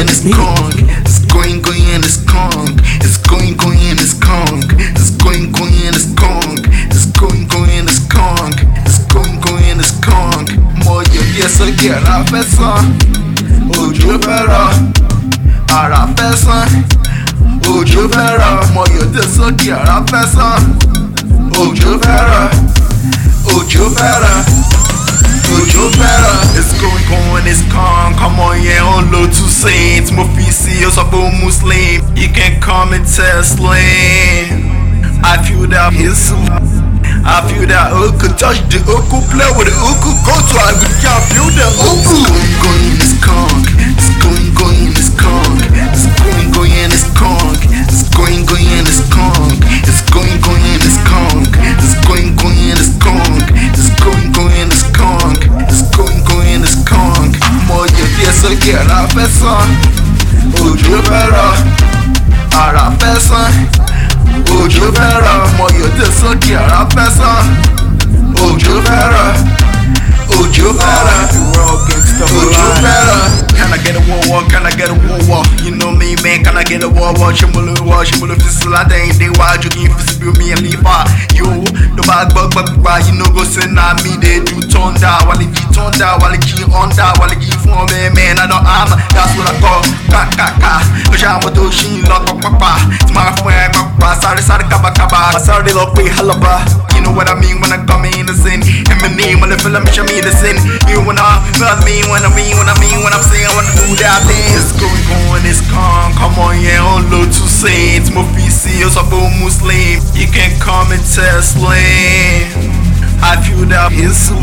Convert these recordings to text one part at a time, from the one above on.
going, it's. It's going, going, and it's gone. It's going, going, and it's gone. It's going, going, and it's gone. It's going, going, and it's gone. It's going, going, and it's gone. More your yes, I get a person. Ojo better. Ara person. Ojo better. More your yes, I get a person. Ojo better. Ojo better. Ojo better. I'm a Muslim. You can call me I feel that his. I feel that uncle touch the uncle play with the Òjò fẹ́ rọ̀. Ara fẹ́ sàn. Òjò fẹ́ rọ̀. Mo yọ díẹ̀ sókè ara fẹ́ sàn. Òjò fẹ́ rọ̀. Òjò fẹ́ rọ̀. Can I get a war war? Can I get a war war? You know me man, can I get a war war? Ṣé war? Ṣé mo lè fi sílá dẹ́yìn dé wájú kí n fi gbà, you know go say na me dey do thunder. Wálé jí thunder, wálé jí under, wálé jí fún man, I don am, that's what I call kàkàkà. Ó ṣe àwọn tó ṣì ń lọ pápá, tí máa fún ẹ pápá, sáré sáré kábàkábà. Sáré lọ pé halaba, you know what I mean when I come in the sin. Eminem, when I feel I'm show me the sin. You wanna, I mean, when I mean, when I mean, when I'm saying I wanna do that thing. It's going, it's calm. Come on, yeah, on low to saints. Mo fi sí o sọ Muslim. You can come and test lane. I feel that handsome.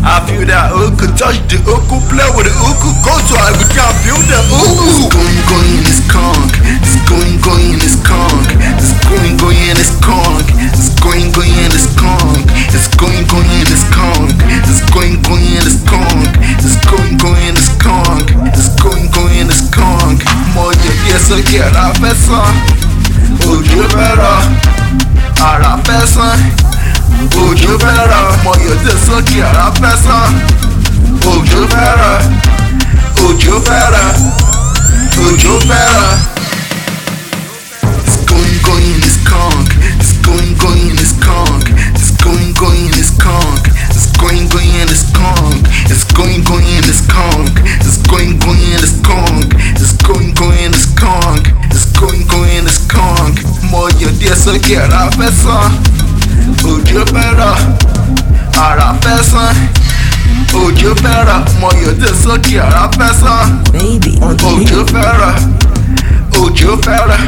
I feel that uncle touch the uncle, play with the uncle, go to I would can feel build the uncle. Going, going in this conk, this going, going in this conk, this going, going in this conk, this going, going in this conk, this going, going in this conk, this going, going in this conk, this going, going in this conk, this going, going in this conk. More oh, yeah, yes, yeah. Ara fẹ́ sàn. Òjò fẹ́ rọ̀. Òjò fẹ́ rọ̀. Òjò fẹ́ rọ̀. It's going, going, it's conk. It's going, going, it's conk. It's going, going, it's conk. It's going, going, it's conk. It's going, going, it's conk. It's going, going, it's conk. It's going, going, it's conk. It's going, going, it's conk. Mo yọ díẹ̀ sókè ara fẹ́ sàn. Òjò fẹ́ rọ̀ lẹ́sán òjò fẹ́ra mọ̀yọ́dé sókè ọ̀rá fẹ́sán. Òjò fẹ́ra òjò fẹ́ra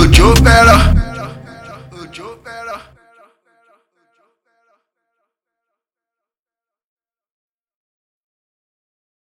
òjò fẹ́ra.